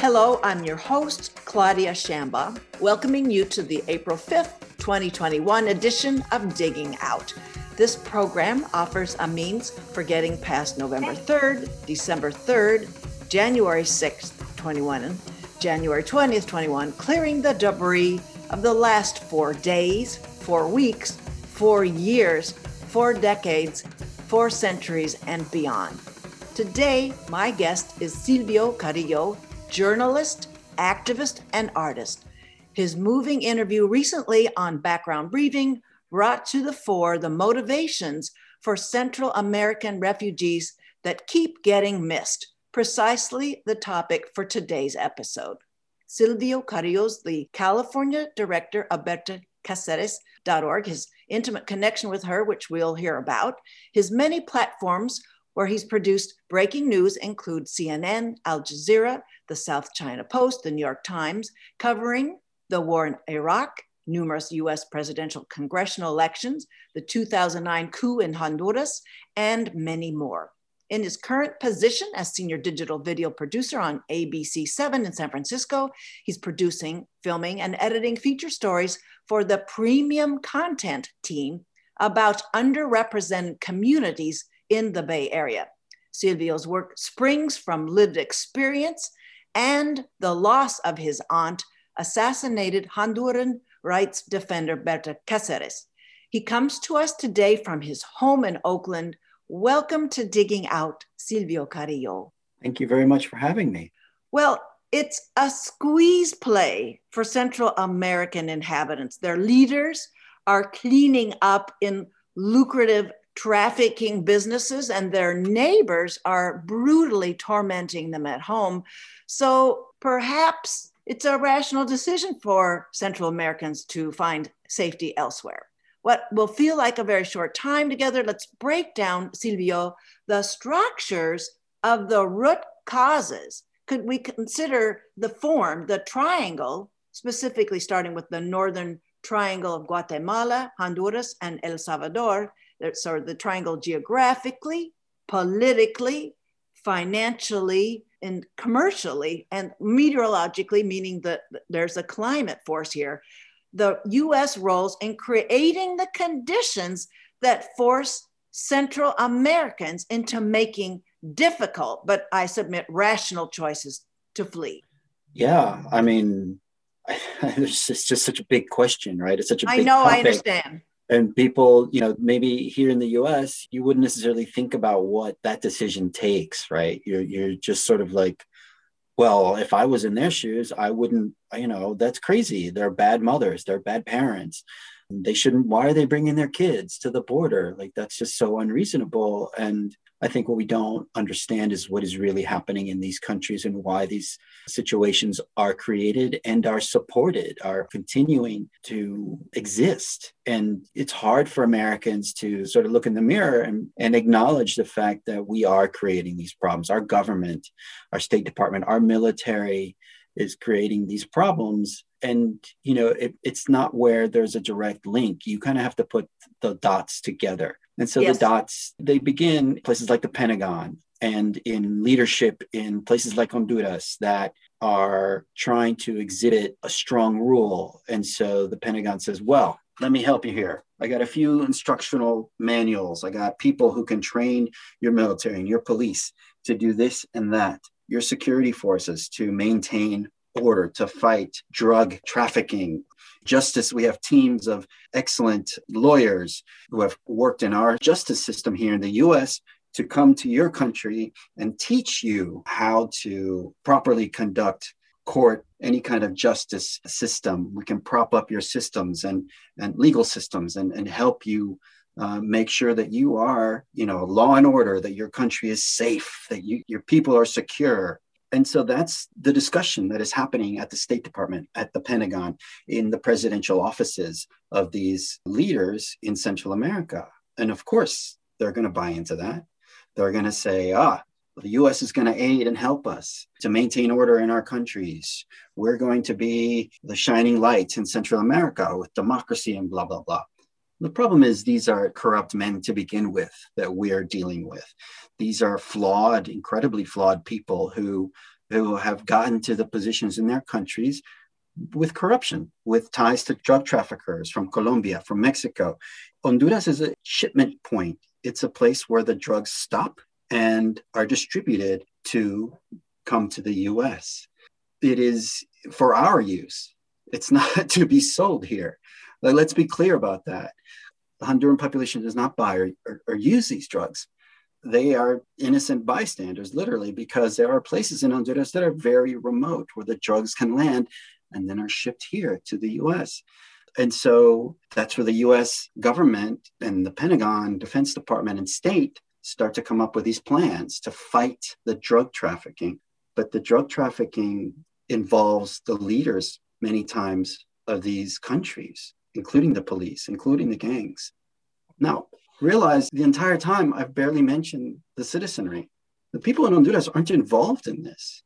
Hello, I'm your host, Claudia Shamba, welcoming you to the April 5th, 2021 edition of Digging Out. This program offers a means for getting past November 3rd, December 3rd, January 6th, 21, and January 20th, 21, clearing the debris of the last four days, four weeks, four years, four decades, four centuries, and beyond. Today, my guest is Silvio Carrillo, journalist, activist, and artist. His moving interview recently on Background Briefing brought to the fore the motivations for Central American refugees that keep getting missed, precisely the topic for today's episode. Silvio Carrillo's the California director of BertaCaceres.org, his intimate connection with her, which we'll hear about, his many platforms where he's produced breaking news include CNN, Al Jazeera, the South China Post, the New York Times, covering the war in Iraq, numerous US presidential congressional elections, the 2009 coup in Honduras, and many more. In his current position as senior digital video producer on ABC7 in San Francisco, he's producing, filming, and editing feature stories for the premium content team about underrepresented communities in the Bay Area. Silvio's work springs from lived experience and the loss of his aunt, assassinated Honduran rights defender Berta Cáceres. He comes to us today from his home in Oakland. Welcome to Digging Out, Silvio Carrillo. Thank you very much for having me. Well, it's a squeeze play for Central American inhabitants. Their leaders are cleaning up in lucrative trafficking businesses, and their neighbors are brutally tormenting them at home. So perhaps it's a rational decision for Central Americans to find safety elsewhere. What will feel like a very short time together, let's break down, Silvio, the structures of the root causes. Could we consider the form, the triangle, specifically starting with the northern triangle of Guatemala, Honduras, and El Salvador, Uh, so the triangle geographically, politically, financially, and commercially and meteorologically, meaning that there's a climate force here, the US roles in creating the conditions that force Central Americans into making difficult, but I submit rational choices to flee. Yeah, I mean, it's just, such a big question, right? It's such a big I know, topic. I understand and people you know maybe here in the us you wouldn't necessarily think about what that decision takes right? You're, you're just sort of like well if i was in their shoes i wouldn't you know that's crazy. They're bad mothers. They're bad parents they shouldn't why are they bringing their kids to the border like that's just so unreasonable and I think what we don't understand is what is really happening in these countries and why these situations are created and are supported, are continuing to exist. And it's hard for Americans to sort of look in the mirror and, and acknowledge the fact that we are creating these problems. Our government, our State Department, our military is creating these problems and you know it, it's not where there's a direct link you kind of have to put the dots together and so yes. the dots, they begin places like the Pentagon and in leadership in places like Honduras that are trying to exhibit a strong rule. And so the Pentagon says, well, let me help you here. I got a few instructional manuals. I got people who can train your military and your police to do this and that, your security forces to maintain order, to fight drug trafficking, justice, we have teams of excellent lawyers who have worked in our justice system here in the US to come to your country and teach you how to properly conduct court any kind of justice system. We can prop up your systems and and legal systems and, and help you uh, make sure that you are you know law and order that your country is safe that you, your people are secure and so that's the discussion that is happening at the State Department, at the Pentagon, in the presidential offices of these leaders in Central America. And of course, they're going to buy into that. They're going to say, ah, the US is going to aid and help us to maintain order in our countries. We're going to be the shining light in Central America with democracy and blah, blah, blah. The problem is these are corrupt men to begin with that we're dealing with. These are flawed, incredibly flawed people who who have gotten to the positions in their countries with corruption, with ties to drug traffickers from Colombia, from Mexico. Honduras is a shipment point. It's a place where the drugs stop and are distributed to come to the US. It is for our use. It's not to be sold here. Let's be clear about that. The Honduran population does not buy or, or, or use these drugs. They are innocent bystanders, literally, because there are places in Honduras that are very remote where the drugs can land and then are shipped here to the US. And so that's where the US government and the Pentagon, Defense Department, and state start to come up with these plans to fight the drug trafficking. But the drug trafficking involves the leaders many times of these countries, including the police, including the gangs. Now, realize the entire time I've barely mentioned the citizenry. The people in Honduras aren't involved in this.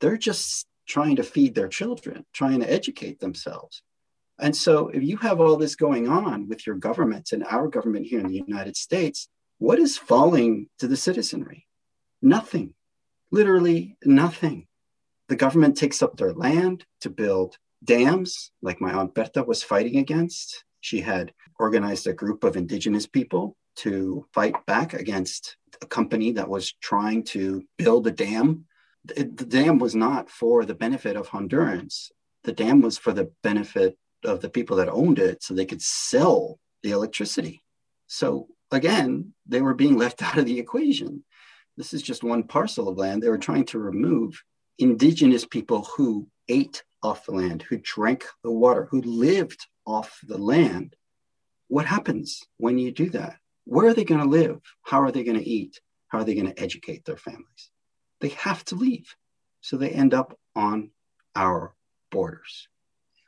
They're just trying to feed their children, trying to educate themselves. And so, if you have all this going on with your government and our government here in the United States, what is falling to the citizenry? Nothing, literally nothing. The government takes up their land to build dams, like my Aunt Berta was fighting against. She had organized a group of indigenous people to fight back against a company that was trying to build a dam the dam was not for the benefit of Hondurans. The dam was for the benefit of the people that owned it so they could sell the electricity. So again, they were being left out of the equation. This is just one parcel of land. They were trying to remove indigenous people who ate off the land, who drank the water, who lived off the land. What happens when you do that? Where are they going to live? How are they going to eat? How are they going to educate their families? they have to leave. So they end up on our borders.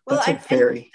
Well, That's a I, very.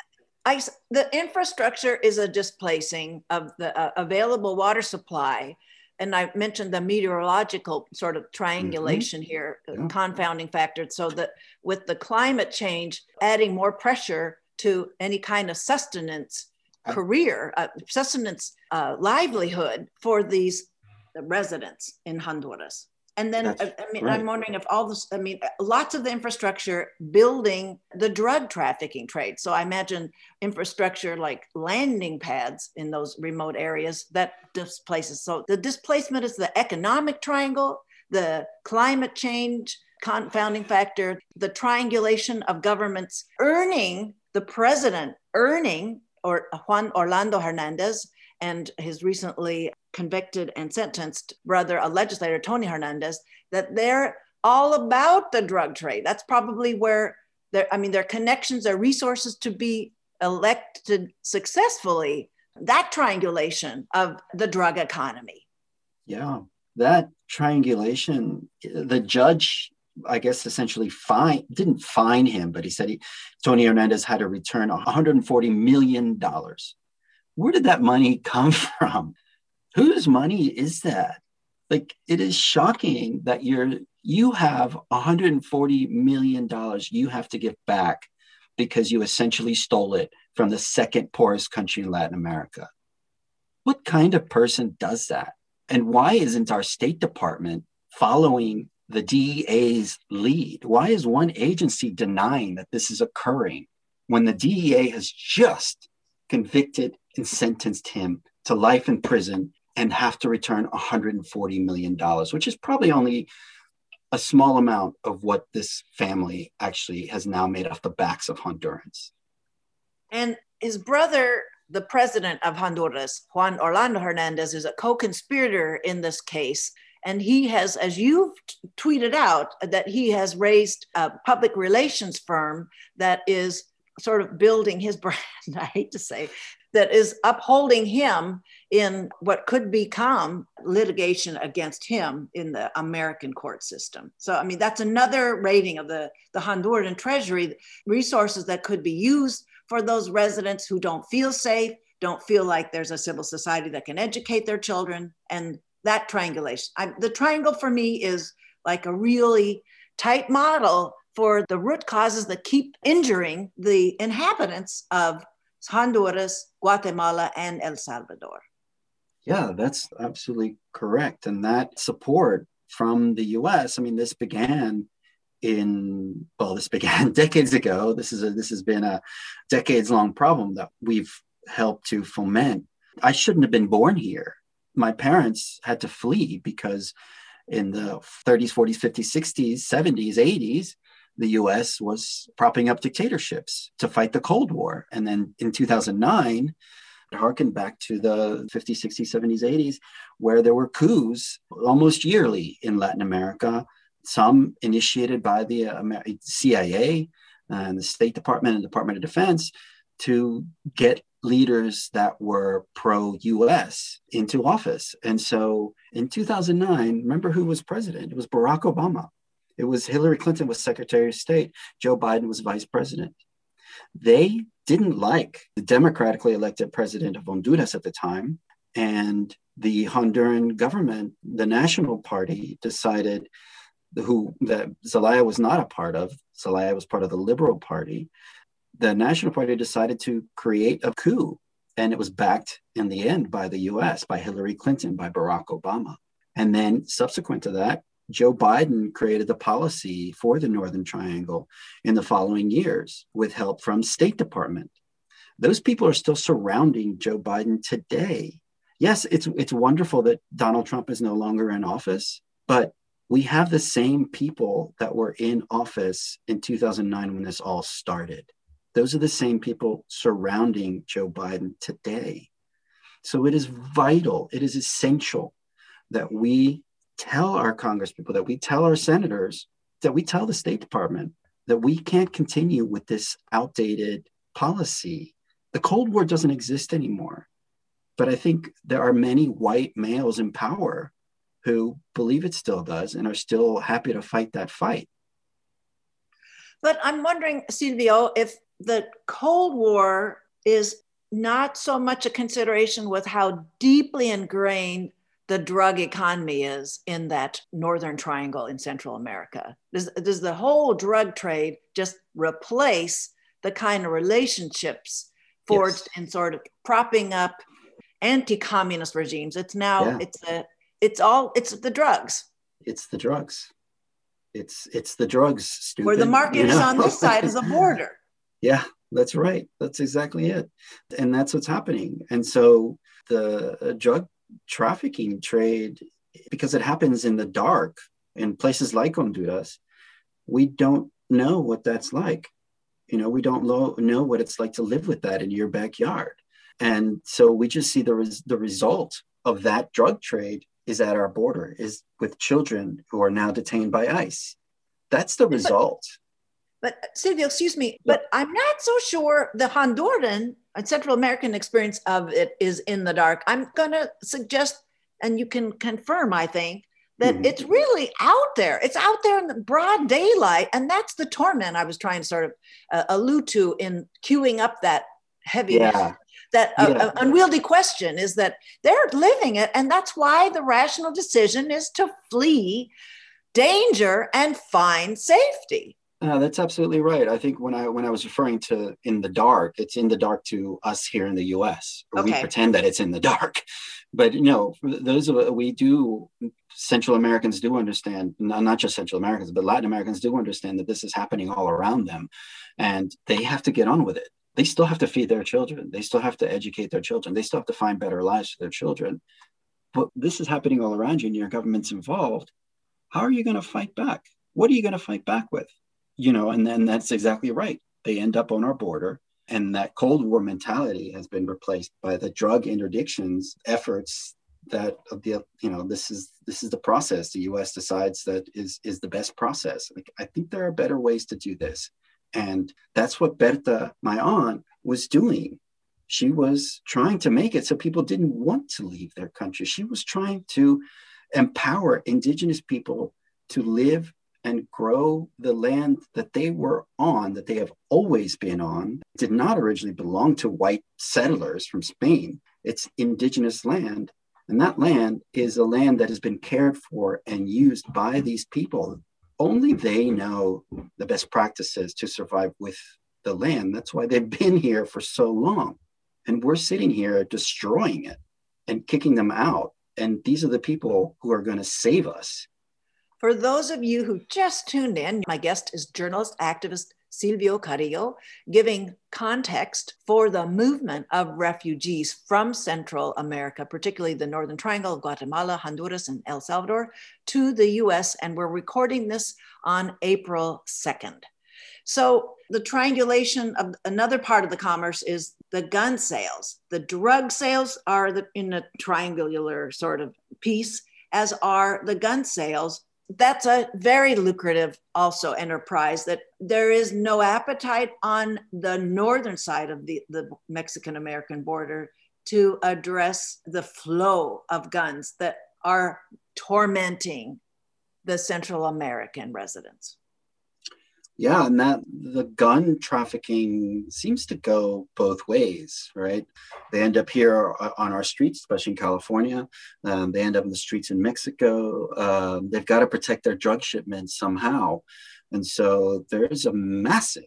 I, the infrastructure is a displacing of the uh, available water supply. And I mentioned the meteorological sort of triangulation mm-hmm. here, yeah. confounding factor. So that with the climate change, adding more pressure to any kind of sustenance career, uh, sustenance uh, livelihood for these residents in Honduras. And then, That's I, mean, right. I'm wondering if all this, I mean, lots of the infrastructure building the drug trafficking trade. So I imagine infrastructure like landing pads in those remote areas that displaces. So the displacement is the economic triangle, the climate change confounding factor, the triangulation of governments earning the president earning or Juan Orlando Hernandez and his recently convicted and sentenced brother, a legislator, Tony Hernandez, that they're all about the drug trade. That's probably where their, I mean, their connections, their resources to be elected successfully, that triangulation of the drug economy. Yeah, that triangulation, the judge, I guess, essentially fine didn't fine him, but he said he, Tony Hernandez had to return 140 million dollars. Where did that money come from? Whose money is that? Like it is shocking that you're you have 140 million dollars you have to give back because you essentially stole it from the second poorest country in Latin America. What kind of person does that? And why isn't our State Department following the DEA's lead? Why is one agency denying that this is occurring when the DEA has just convicted and sentenced him to life in prison and have to return 140 million dollars, which is probably only a small amount of what this family actually has now made off the backs of Hondurans. And his brother, the president of Honduras, Juan Orlando Hernandez, is a co conspirator in this case. And he has, as you've tweeted out, that he has raised a public relations firm that is sort of building his brand, I hate to say, that is upholding him in what could become litigation against him in the American court system. So, I mean, that's another raiding of the, the Honduran Treasury resources that could be used for those residents who don't feel safe, don't feel like there's a civil society that can educate their children, and that triangulation. I, the triangle for me is like a really tight model for the root causes that keep injuring the inhabitants of Honduras, Guatemala, and El Salvador. Yeah, that's absolutely correct. And that support from the US, I mean, this began in well this began decades ago this is a this has been a decades long problem that we've helped to foment i shouldn't have been born here my parents had to flee because in the 30s 40s 50s 60s 70s 80s the us was propping up dictatorships to fight the cold war and then in 2009 harken back to the 50s 60s 70s 80s where there were coups almost yearly in latin america some initiated by the uh, CIA uh, and the State Department and Department of Defense to get leaders that were pro US into office. And so in 2009, remember who was president? It was Barack Obama. It was Hillary Clinton was Secretary of State. Joe Biden was vice president. They didn't like the democratically elected president of Honduras at the time. And the Honduran government, the National Party, decided who that Zelaya was not a part of. Zelaya was part of the Liberal Party. The National Party decided to create a coup, and it was backed in the end by the US, by Hillary Clinton, by Barack Obama. And then subsequent to that, Joe Biden created the policy for the Northern Triangle in the following years with help from State Department. Those people are still surrounding Joe Biden today. Yes, it's it's wonderful that Donald Trump is no longer in office, but we have the same people that were in office in 2009 when this all started. Those are the same people surrounding Joe Biden today. So it is vital, it is essential that we tell our congresspeople, that we tell our senators, that we tell the State Department that we can't continue with this outdated policy. The Cold War doesn't exist anymore. But I think there are many white males in power who believe it still does and are still happy to fight that fight. But I'm wondering, Silvio, if the Cold War is not so much a consideration with how deeply ingrained the drug economy is in that northern triangle in Central America. Does, does the whole drug trade just replace the kind of relationships forged yes. in sort of propping up anti-communist regimes? It's now yeah. it's a it's all it's the drugs it's the drugs it's it's the drugs stupid, where the market you know? is on this side of the border yeah that's right that's exactly it and that's what's happening and so the uh, drug trafficking trade because it happens in the dark in places like honduras we don't know what that's like you know we don't lo- know what it's like to live with that in your backyard and so we just see the, res- the result of that drug trade is at our border, is with children who are now detained by ICE. That's the result. But, but Silvio, excuse me, but I'm not so sure the Honduran and Central American experience of it is in the dark. I'm going to suggest, and you can confirm, I think, that mm-hmm. it's really out there. It's out there in the broad daylight. And that's the torment I was trying to sort of uh, allude to in queuing up that heavy. Yeah that yeah. a, a unwieldy question is that they're living it and that's why the rational decision is to flee danger and find safety uh, that's absolutely right. I think when I when I was referring to in the dark, it's in the dark to us here in the U.S. Okay. We pretend that it's in the dark, but you know, those of us we do Central Americans do understand, not just Central Americans, but Latin Americans do understand that this is happening all around them, and they have to get on with it they still have to feed their children. They still have to educate their children. They still have to find better lives for their children. But this is happening all around you and your government's involved. How are you going to fight back? What are you going to fight back with? You know, and then that's exactly right. They end up on our border. And that Cold War mentality has been replaced by the drug interdictions efforts that the you know this is this is the process the US decides that is is the best process. Like I think there are better ways to do this. And that's what Berta, my aunt, was doing. She was trying to make it so people didn't want to leave their country. She was trying to empower indigenous people to live and grow the land that they were on, that they have always been on, it did not originally belong to white settlers from Spain. It's indigenous land. And that land is a land that has been cared for and used by these people only they know the best practices to survive with the land. That's why they've been here for so long. And we're sitting here destroying it and kicking them out. And these are the people who are going to save us. For those of you who just tuned in, my guest is journalist activist Silvio Carrillo, giving context for the movement of refugees from Central America, particularly the Northern Triangle of Guatemala, Honduras, and El Salvador, to the US. And we're recording this on April 2nd. So, the triangulation of another part of the commerce is the gun sales. The drug sales are the, in a triangular sort of piece, as are the gun sales that's a very lucrative also enterprise that there is no appetite on the northern side of the, the mexican american border to address the flow of guns that are tormenting the central american residents yeah and that the gun trafficking seems to go both ways right? They end up here on our streets especially in california. Um, they end up in the streets in mexico. Um, they've got to protect their drug shipments somehow. And so there's a massive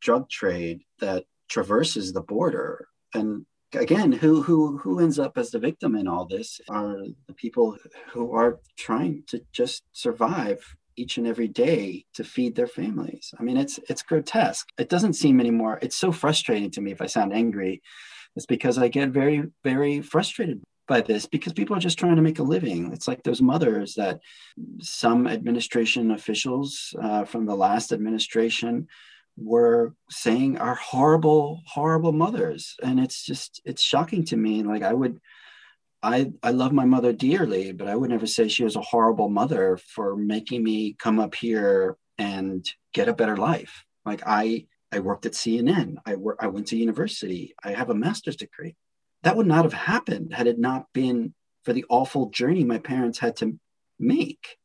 drug trade that traverses the border. And again who who who ends up as the victim in all this are the people who are trying to just survive each and every day to feed their families. I mean, it's it's grotesque. It doesn't seem anymore. It's so frustrating to me if I sound angry. It's because I get very, very frustrated by this because people are just trying to make a living. It's like those mothers that some administration officials uh, from the last administration were saying are horrible, horrible mothers. And it's just, it's shocking to me. Like I would, I, I love my mother dearly, but I would never say she was a horrible mother for making me come up here and get a better life. Like I, I worked at CNN. I work, I went to university. I have a master's degree. That would not have happened had it not been for the awful journey my parents had to make.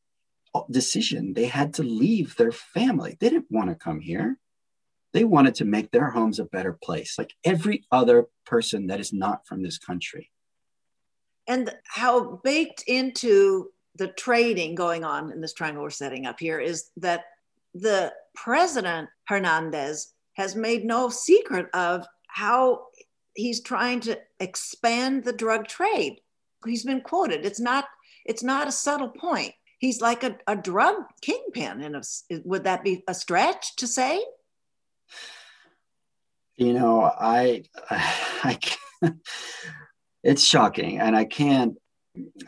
Decision. They had to leave their family. They didn't want to come here. They wanted to make their homes a better place, like every other person that is not from this country and how baked into the trading going on in this triangle we're setting up here is that the president Hernandez has made no secret of how he's trying to expand the drug trade. He's been quoted. It's not it's not a subtle point. He's like a, a drug kingpin. And would that be a stretch to say? You know, I I, I it's shocking and i can't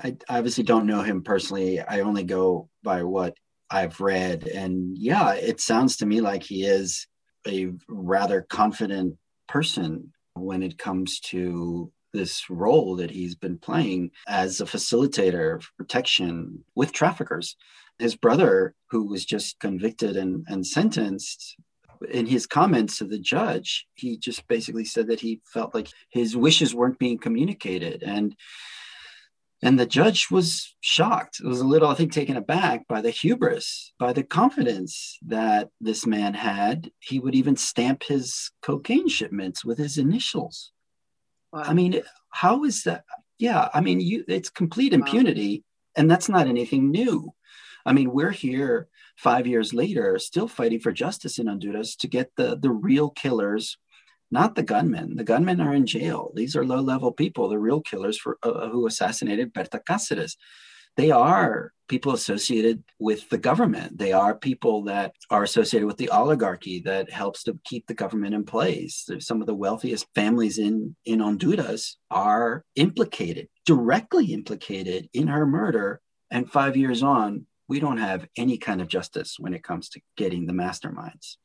i obviously don't know him personally. I only go by what i've read and yeah it sounds to me like he is a rather confident person when it comes to this role that he's been playing as a facilitator of protection with traffickers. His brother who was just convicted and, and sentenced in his comments to the judge, he just basically said that he felt like his wishes weren't being communicated. And and the judge was shocked. It was a little, I think, taken aback by the hubris, by the confidence that this man had. He would even stamp his cocaine shipments with his initials. Wow. I mean, how is that? Yeah, I mean, you, it's complete impunity, wow. and that's not anything new. I mean, we're here five years later, still fighting for justice in Honduras to get the, the real killers, not the gunmen. The gunmen are in jail. These are low level people, the real killers for uh, who assassinated Berta Cáceres. They are people associated with the government. They are people that are associated with the oligarchy that helps to keep the government in place. Some of the wealthiest families in, in Honduras are implicated, directly implicated in her murder. And five years on, we don't have any kind of justice when it comes to getting the masterminds.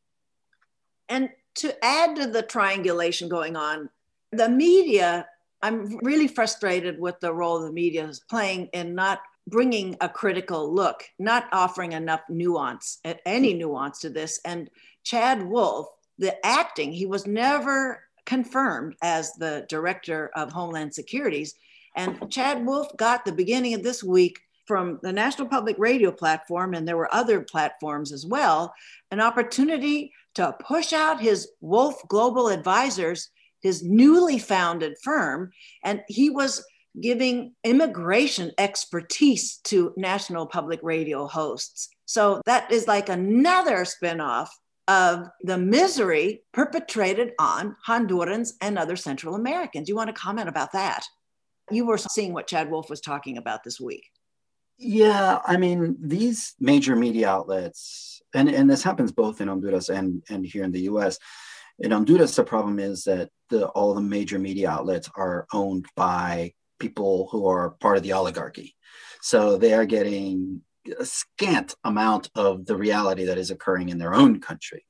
And to add to the triangulation going on, the media, I'm really frustrated with the role the media is playing in not bringing a critical look, not offering enough nuance, any nuance to this. And Chad Wolf, the acting, he was never confirmed as the director of Homeland Securities. And Chad Wolf got the beginning of this week from the National Public Radio platform, and there were other platforms as well, an opportunity to push out his Wolf Global Advisors, his newly founded firm. And he was giving immigration expertise to National Public Radio hosts. So that is like another spinoff of the misery perpetrated on Hondurans and other Central Americans. You want to comment about that? You were seeing what Chad Wolf was talking about this week. Yeah, I mean, these major media outlets, and, and this happens both in Honduras and, and here in the US. In Honduras, the problem is that the, all the major media outlets are owned by people who are part of the oligarchy. So they are getting a scant amount of the reality that is occurring in their own country.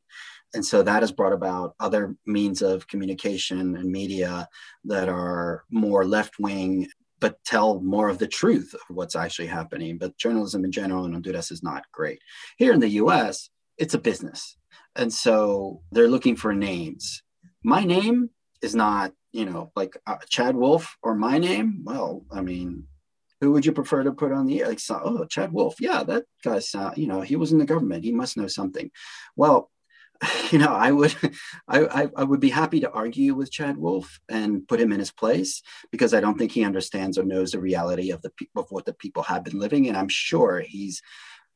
And so that has brought about other means of communication and media that are more left wing, but tell more of the truth of what's actually happening. But journalism in general in Honduras is not great. Here in the US, it's a business. And so they're looking for names. My name is not, you know, like uh, Chad Wolf or my name. Well, I mean, who would you prefer to put on the air? Like, oh, Chad Wolf. Yeah, that guy's, uh, you know, he was in the government. He must know something. Well, you know, I would, I, I, would be happy to argue with Chad Wolf and put him in his place because I don't think he understands or knows the reality of the of what the people have been living, and I'm sure he's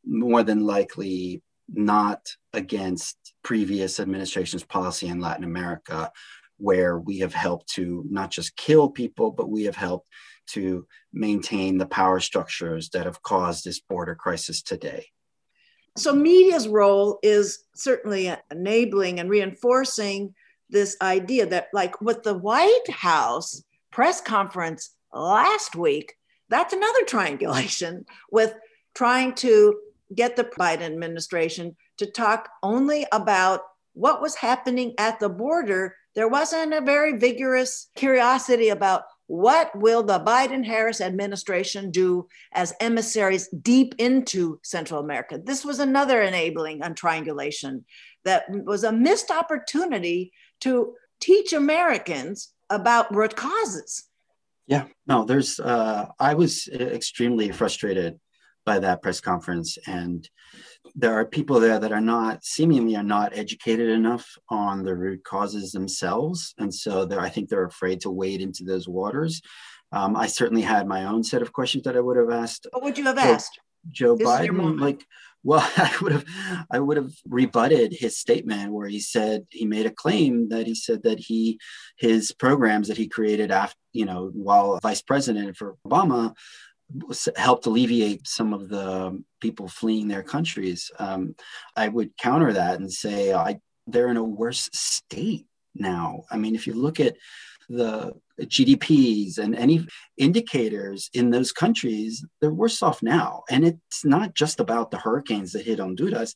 more than likely not against previous administration's policy in Latin America, where we have helped to not just kill people, but we have helped to maintain the power structures that have caused this border crisis today. So, media's role is certainly enabling and reinforcing this idea that, like with the White House press conference last week, that's another triangulation with trying to get the Biden administration to talk only about what was happening at the border. There wasn't a very vigorous curiosity about what will the Biden Harris administration do as emissaries deep into Central America? This was another enabling on triangulation that was a missed opportunity to teach Americans about root causes. Yeah, no, there's, uh, I was extremely frustrated by that press conference. And there are people there that are not seemingly are not educated enough on the root causes themselves. And so they're, I think they're afraid to wade into those waters. Um, I certainly had my own set of questions that I would have asked. What would you have asked? Joe this Biden, like, well, I would have, I would have rebutted his statement where he said he made a claim that he said that he, his programs that he created after, you know, while vice president for Obama helped alleviate some of the people fleeing their countries. Um, I would counter that and say I, they're in a worse state now. I mean, if you look at the GDPs and any indicators in those countries, they're worse off now. And it's not just about the hurricanes that hit Honduras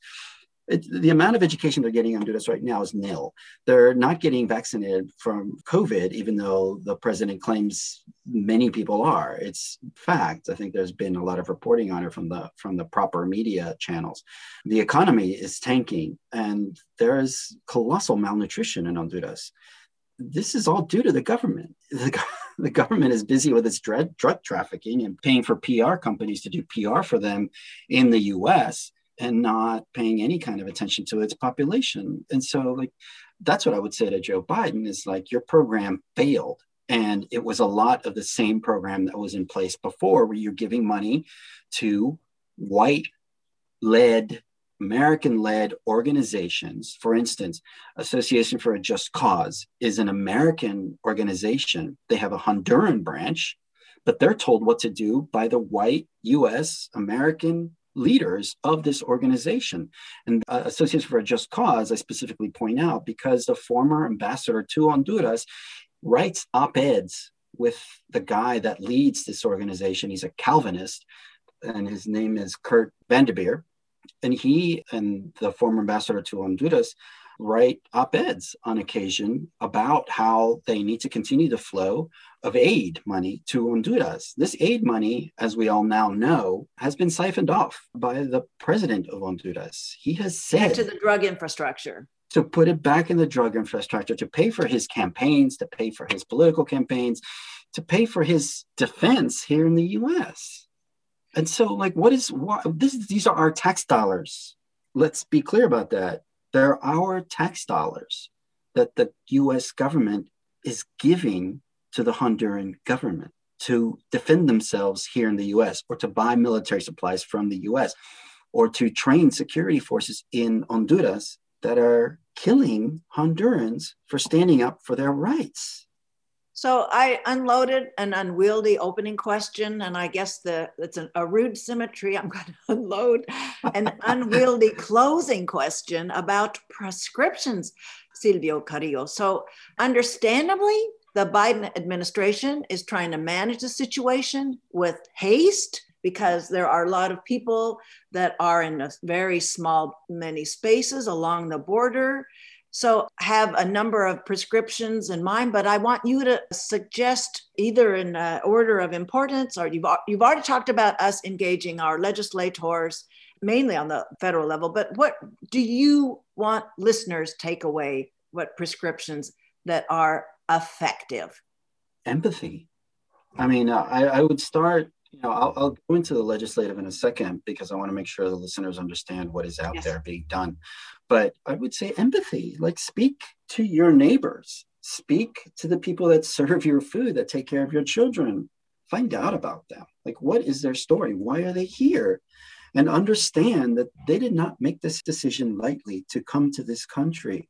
it, the amount of education they're getting under this right now is nil. They're not getting vaccinated from COVID, even though the president claims many people are. It's fact. I think there's been a lot of reporting on it from the from the proper media channels. The economy is tanking, and there is colossal malnutrition in Honduras. This is all due to the government. The, the government is busy with its drug trafficking and paying for PR companies to do PR for them in the U.S and not paying any kind of attention to its population. And so, like, that's what I would say to Joe Biden is like, your program failed. And it was a lot of the same program that was in place before, where you're giving money to white led, American led organizations. For instance, Association for a Just Cause is an American organization. They have a Honduran branch, but they're told what to do by the white US American leaders of this organization. And uh, Associates for a Just Cause, I specifically point out because the former ambassador to Honduras writes op eds with the guy that leads this organization. He's a Calvinist, and his name is Kurt Vanderbeer. And he and the former ambassador to Honduras write op eds on occasion about how they need to continue the flow of aid money to Honduras. This aid money, as we all now know, has been siphoned off by the president of Honduras. He has said to the drug infrastructure. To put it back in the drug infrastructure, to pay for his campaigns, to pay for his political campaigns, to pay for his defense here in the US. And so, like, what is why this? These are our tax dollars. Let's be clear about that. They're our tax dollars that the US government is giving to the Honduran government to defend themselves here in the US or to buy military supplies from the US or to train security forces in Honduras that are killing Hondurans for standing up for their rights. So I unloaded an unwieldy opening question, and I guess the it's an, a rude symmetry. I'm going to unload an unwieldy closing question about prescriptions, Silvio Carrillo. So, understandably, the Biden administration is trying to manage the situation with haste because there are a lot of people that are in a very small, many spaces along the border so have a number of prescriptions in mind, but I want you to suggest either in uh, order of importance or you've, you've already talked about us engaging our legislators mainly on the federal level, but what do you want listeners take away what prescriptions that are effective? Empathy. I mean, uh, I, I would start you know, I'll, I'll, go into the legislative in a second because I want to make sure the listeners understand what is out yes. there being done. But I would say empathy, like speak to your neighbors, speak to the people that serve your food, that take care of your children. Find out about them. Like, what is their story? Why are they here? And understand that they did not make this decision lightly to come to this country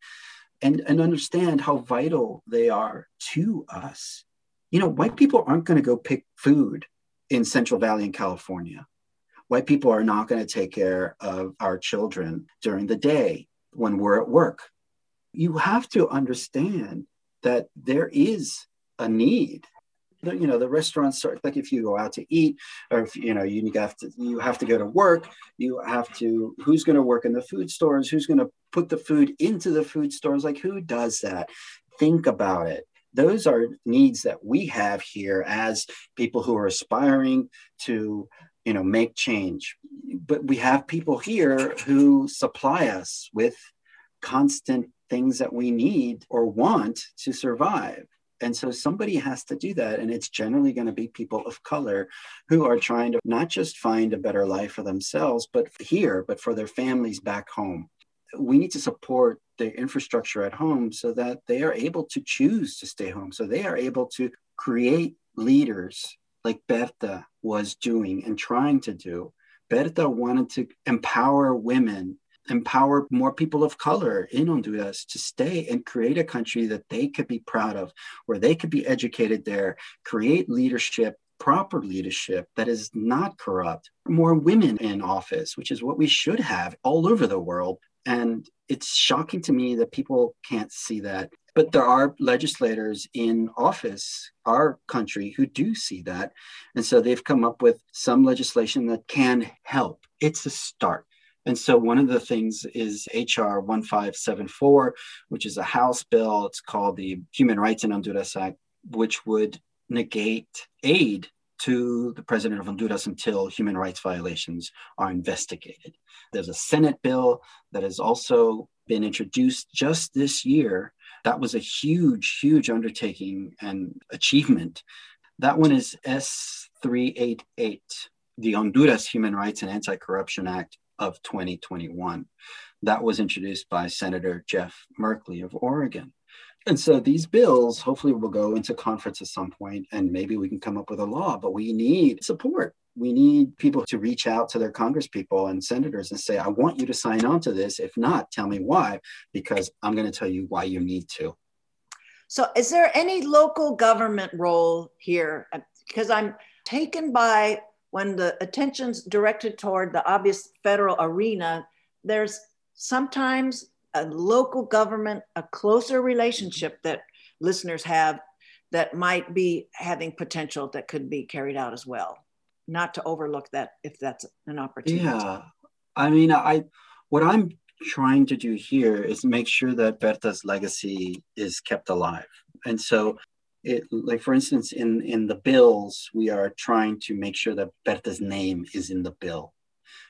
and, and understand how vital they are to us. You know, white people aren't going to go pick food in Central Valley in California. White people are not going to take care of our children during the day when we're at work. You have to understand that there is a need. You know, the restaurants are like if you go out to eat, or if you know you have to you have to go to work. You have to who's going to work in the food stores? Who's going to put the food into the food stores? Like who does that? Think about it those are needs that we have here as people who are aspiring to you know make change but we have people here who supply us with constant things that we need or want to survive and so somebody has to do that. And it's generally going to be people of color who are trying to not just find a better life for themselves, but here, but for their families back home we need to support the infrastructure at home so that they are able to choose to stay home. So they are able to create leaders like Berta was doing and trying to do. Berta wanted to empower women, empower more people of color in Honduras to stay and create a country that they could be proud of, where they could be educated there, create leadership proper leadership that is not corrupt, more women in office, which is what we should have all over the world. And it's shocking to me that people can't see that. But there are legislators in office, our country, who do see that. And so they've come up with some legislation that can help. It's a start. And so one of the things is HR 1574, which is a House bill. It's called the Human Rights in Honduras Act, which would negate aid to the president of Honduras until human rights violations are investigated. There's a Senate bill that has also been introduced just this year. That was a huge, huge undertaking and achievement. That one is S388, the Honduras Human Rights and Anti Corruption Act of 2021. That was introduced by Senator Jeff Merkley of Oregon. And so these bills hopefully will go into conference at some point and maybe we can come up with a law, but we need support. We need people to reach out to their congresspeople and senators and say, I want you to sign on to this. If not, tell me why, because I'm going to tell you why you need to. So, is there any local government role here? Because I'm taken by when the attention's directed toward the obvious federal arena, there's sometimes a local government, a closer relationship that listeners have that might be having potential that could be carried out as well. Not to overlook that if that's an opportunity. Yeah. I mean, I what I'm trying to do here is make sure that Berta's legacy is kept alive. And so it like for instance in in the bills we are trying to make sure that Berta's name is in the bill.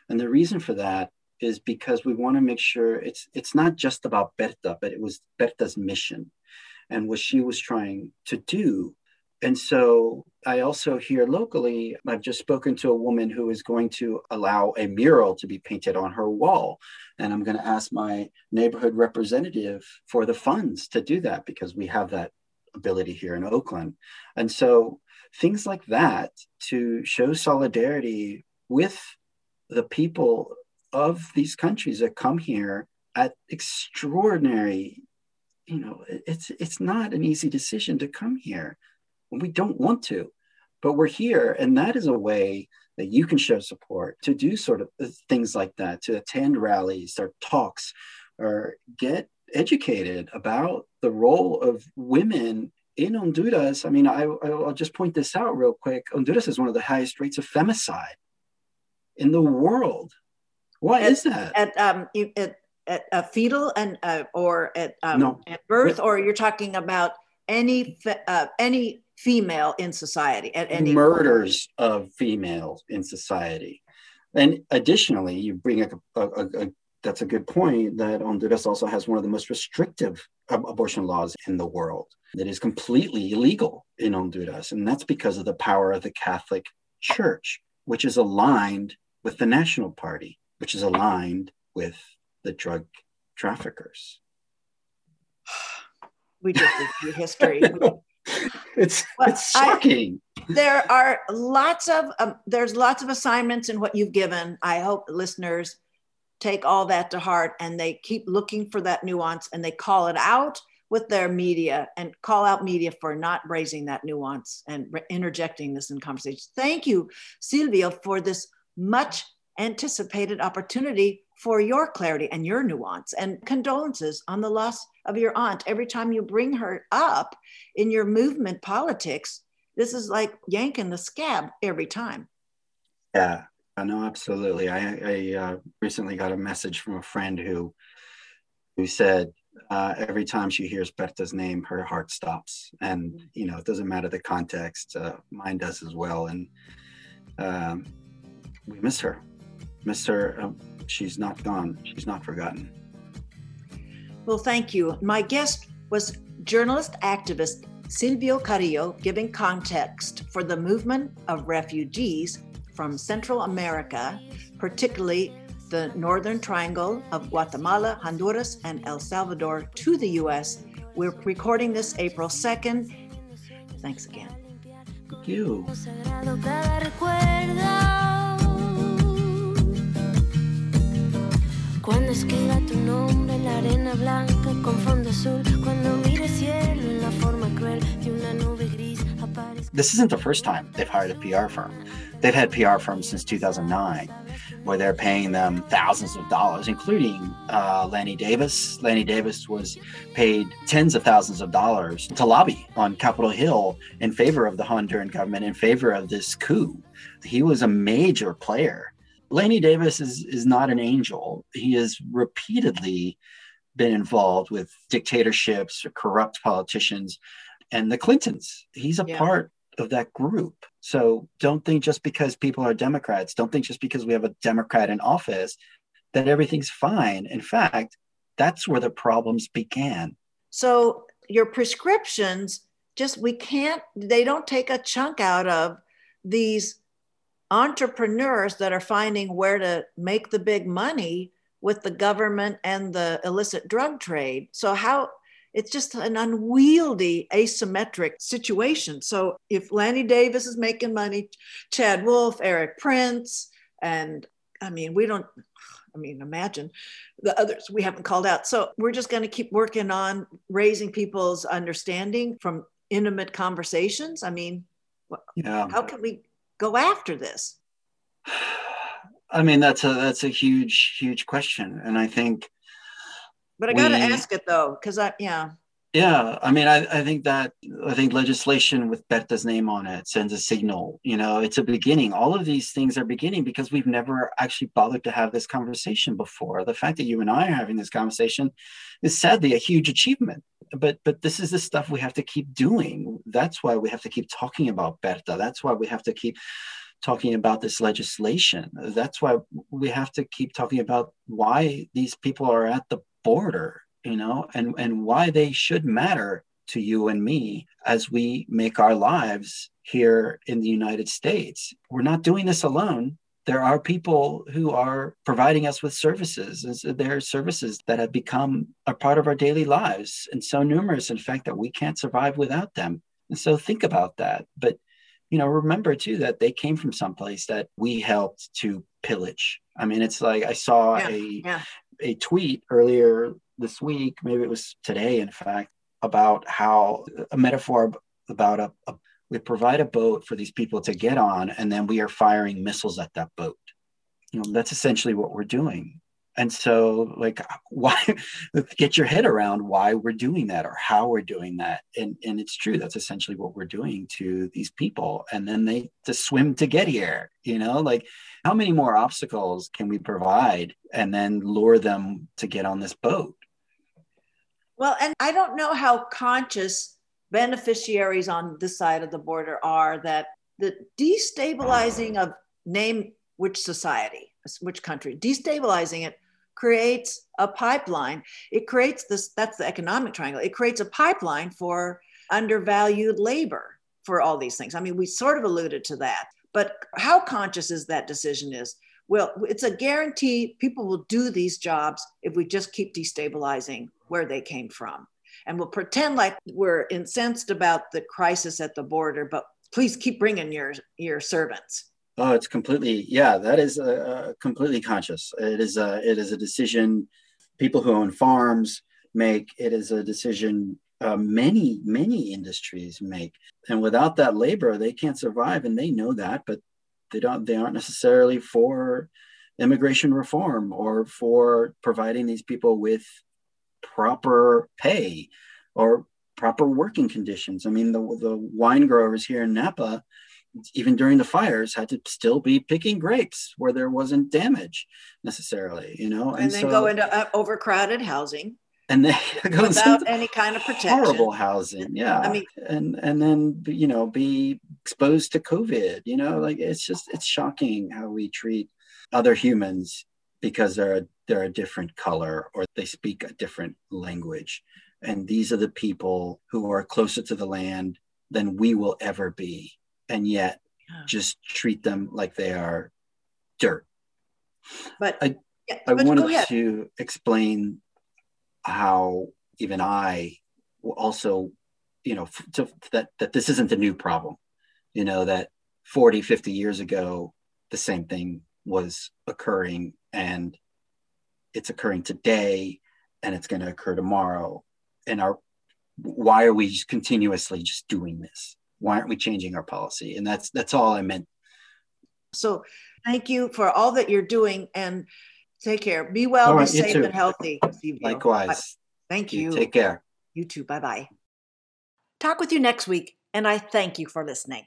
And the reason for that is because we want to make sure it's it's not just about Berta, but it was Berta's mission and what she was trying to do. And so I also here locally, I've just spoken to a woman who is going to allow a mural to be painted on her wall. And I'm going to ask my neighborhood representative for the funds to do that because we have that ability here in Oakland. And so things like that to show solidarity with the people of these countries that come here at extraordinary you know it's it's not an easy decision to come here We don't want to, but we're here. And that is a way that you can show support to do sort of things like that, to attend rallies or talks or get educated about the role of women in Honduras. I mean, I, I'll just point this out real quick. Honduras is one of the highest rates of femicide in the world. Why at, is that? At um, at, at a fetal and uh, or at um, no. at birth, or you're talking about any uh, any female in society at any murders point. of females in society. And additionally, you bring up a, a, a, that's a good point that Honduras also has one of the most restrictive abortion laws in the world that is completely illegal in Honduras. And that's because of the power of the Catholic Church, which is aligned with the National Party, which is aligned with the drug traffickers. We just did history. it's well, it's shocking. I, there are lots of um, there's lots of assignments in what you've given. I hope listeners take all that to heart and they keep looking for that nuance and they call it out with their media and call out media for not raising that nuance and re- interjecting this in conversation. Thank you, Silvio, for this much anticipated opportunity for your clarity and your nuance and condolences on the loss of your aunt. Every time you bring her up in your movement politics, this is like yanking the scab every time. Yeah, I know absolutely. I, I uh, recently got a message from a friend who who said uh, every time she hears Berta's name, her heart stops, and mm. you know it doesn't matter the context. Uh, mine does as well, and um, we miss her. Miss her. Uh, she's not gone. She's not forgotten. Well, thank you. My guest was journalist activist Silvio Carrillo, giving context for the movement of refugees from Central America, particularly the Northern Triangle of Guatemala, Honduras, and El Salvador, to the U.S. We're recording this April 2nd. Thanks again. Thank you. Cuando escriba tu nombre en la arena blanca con fondo azul, cuando mire cielo en la forma cruel de una nube gris This isn't the first time they've hired a PR firm. They've had PR firms since 2009 where they're paying them thousands of dollars, including uh, Lanny Davis. Lanny Davis was paid tens of thousands of dollars to lobby on Capitol Hill in favor of the Honduran government, in favor of this coup. He was a major player Lanny Davis is is not an angel. He has repeatedly been involved with dictatorships or corrupt politicians and the Clintons. He's a yeah. part of that group. So don't think just because people are Democrats, don't think just because we have a Democrat in office that everything's fine. In fact, that's where the problems began. So your prescriptions just we can't they don't take a chunk out of these entrepreneurs that are finding where to make the big money with the government and the illicit drug trade. So, how it's just an unwieldy, asymmetric situation. So, if Lanny Davis is making money, Chad Wolf, Erik Prince, and I mean, we don't, I mean, imagine the others we haven't called out. So, we're just going to keep working on raising people's understanding from intimate conversations. I mean, yeah. how can we go after this? I mean, that's a that's a huge huge question, and I think. But I got to ask it though, because I yeah. Yeah, I mean, I, I think that I think legislation with Berta's name on it sends a signal. You know, it's a beginning. All of these things are beginning because we've never actually bothered to have this conversation before. The fact that you and I are having this conversation is sadly a huge achievement. But but this is the stuff we have to keep doing. That's why we have to keep talking about Berta. That's why we have to keep talking about this legislation. That's why we have to keep talking about why these people are at the border you know, and, and why they should matter to you and me as we make our lives here in the United States. We're not doing this alone. There are people who are providing us with services. There are services that have become a part of our daily lives and so numerous, in fact, that we can't survive without them. And so think about that. But you know, remember too that they came from someplace that we helped to pillage. I mean, it's like I saw yeah, a yeah. a tweet earlier this week, maybe it was today, in fact, about how a metaphor about a, a we provide a boat for these people to get on and then we are firing missiles at that boat you know that's essentially what we're doing and so like why get your head around why we're doing that or how we're doing that. And and it's true that's essentially what we're doing to these people. And then they to swim to get here you know like how many more obstacles can we provide and then lure them to get on this boat? Well and i don't know how conscious beneficiaries on this side of the border are that the destabilizing of name which society which country destabilizing it creates a pipeline. It creates this, that's the economic triangle. It creates a pipeline for undervalued labor for all these things. I mean, we sort of alluded to that, but how conscious is that decision is? Well, it's a guarantee people will do these jobs if we just keep destabilizing where they came from. And we'll pretend like we're incensed about the crisis at the border, but please keep bringing your, your servants. Oh, it's completely yeah. That is a, a completely conscious. It is a it is a decision people who own farms make. It is a decision uh, many many industries make, and without that labor, they can't survive, and they know that. But they don't. They aren't necessarily for immigration reform or for providing these people with proper pay or proper working conditions. I mean, the the wine growers here in Napa even during the fires had to still be picking grapes where there wasn't damage necessarily you know? And, and then so, go into uh, overcrowded housing. And then without any kind of protection. horrible housing yeah. I mean and and then you know be exposed to covid you know? Like it's just it's shocking how we treat other humans because they're a, they're a different color or they speak a different language. And these are the people who are closer to the land than we will ever be and yet yeah. just treat them like they are dirt. But I, yeah, I but wanted to explain how even I also, you know, to, that that this isn't a new problem. You know that 40, 50 years ago, the same thing was occurring, and it's occurring today, and it's going to occur tomorrow. And our why are we just continuously just doing this? Why aren't we changing our policy? And that's that's all I meant. So thank you for all that you're doing and take care. Be well, right, be safe and healthy. Likewise. Thank you. Take care. You too. Bye bye. Talk with you next week, and I thank you for listening.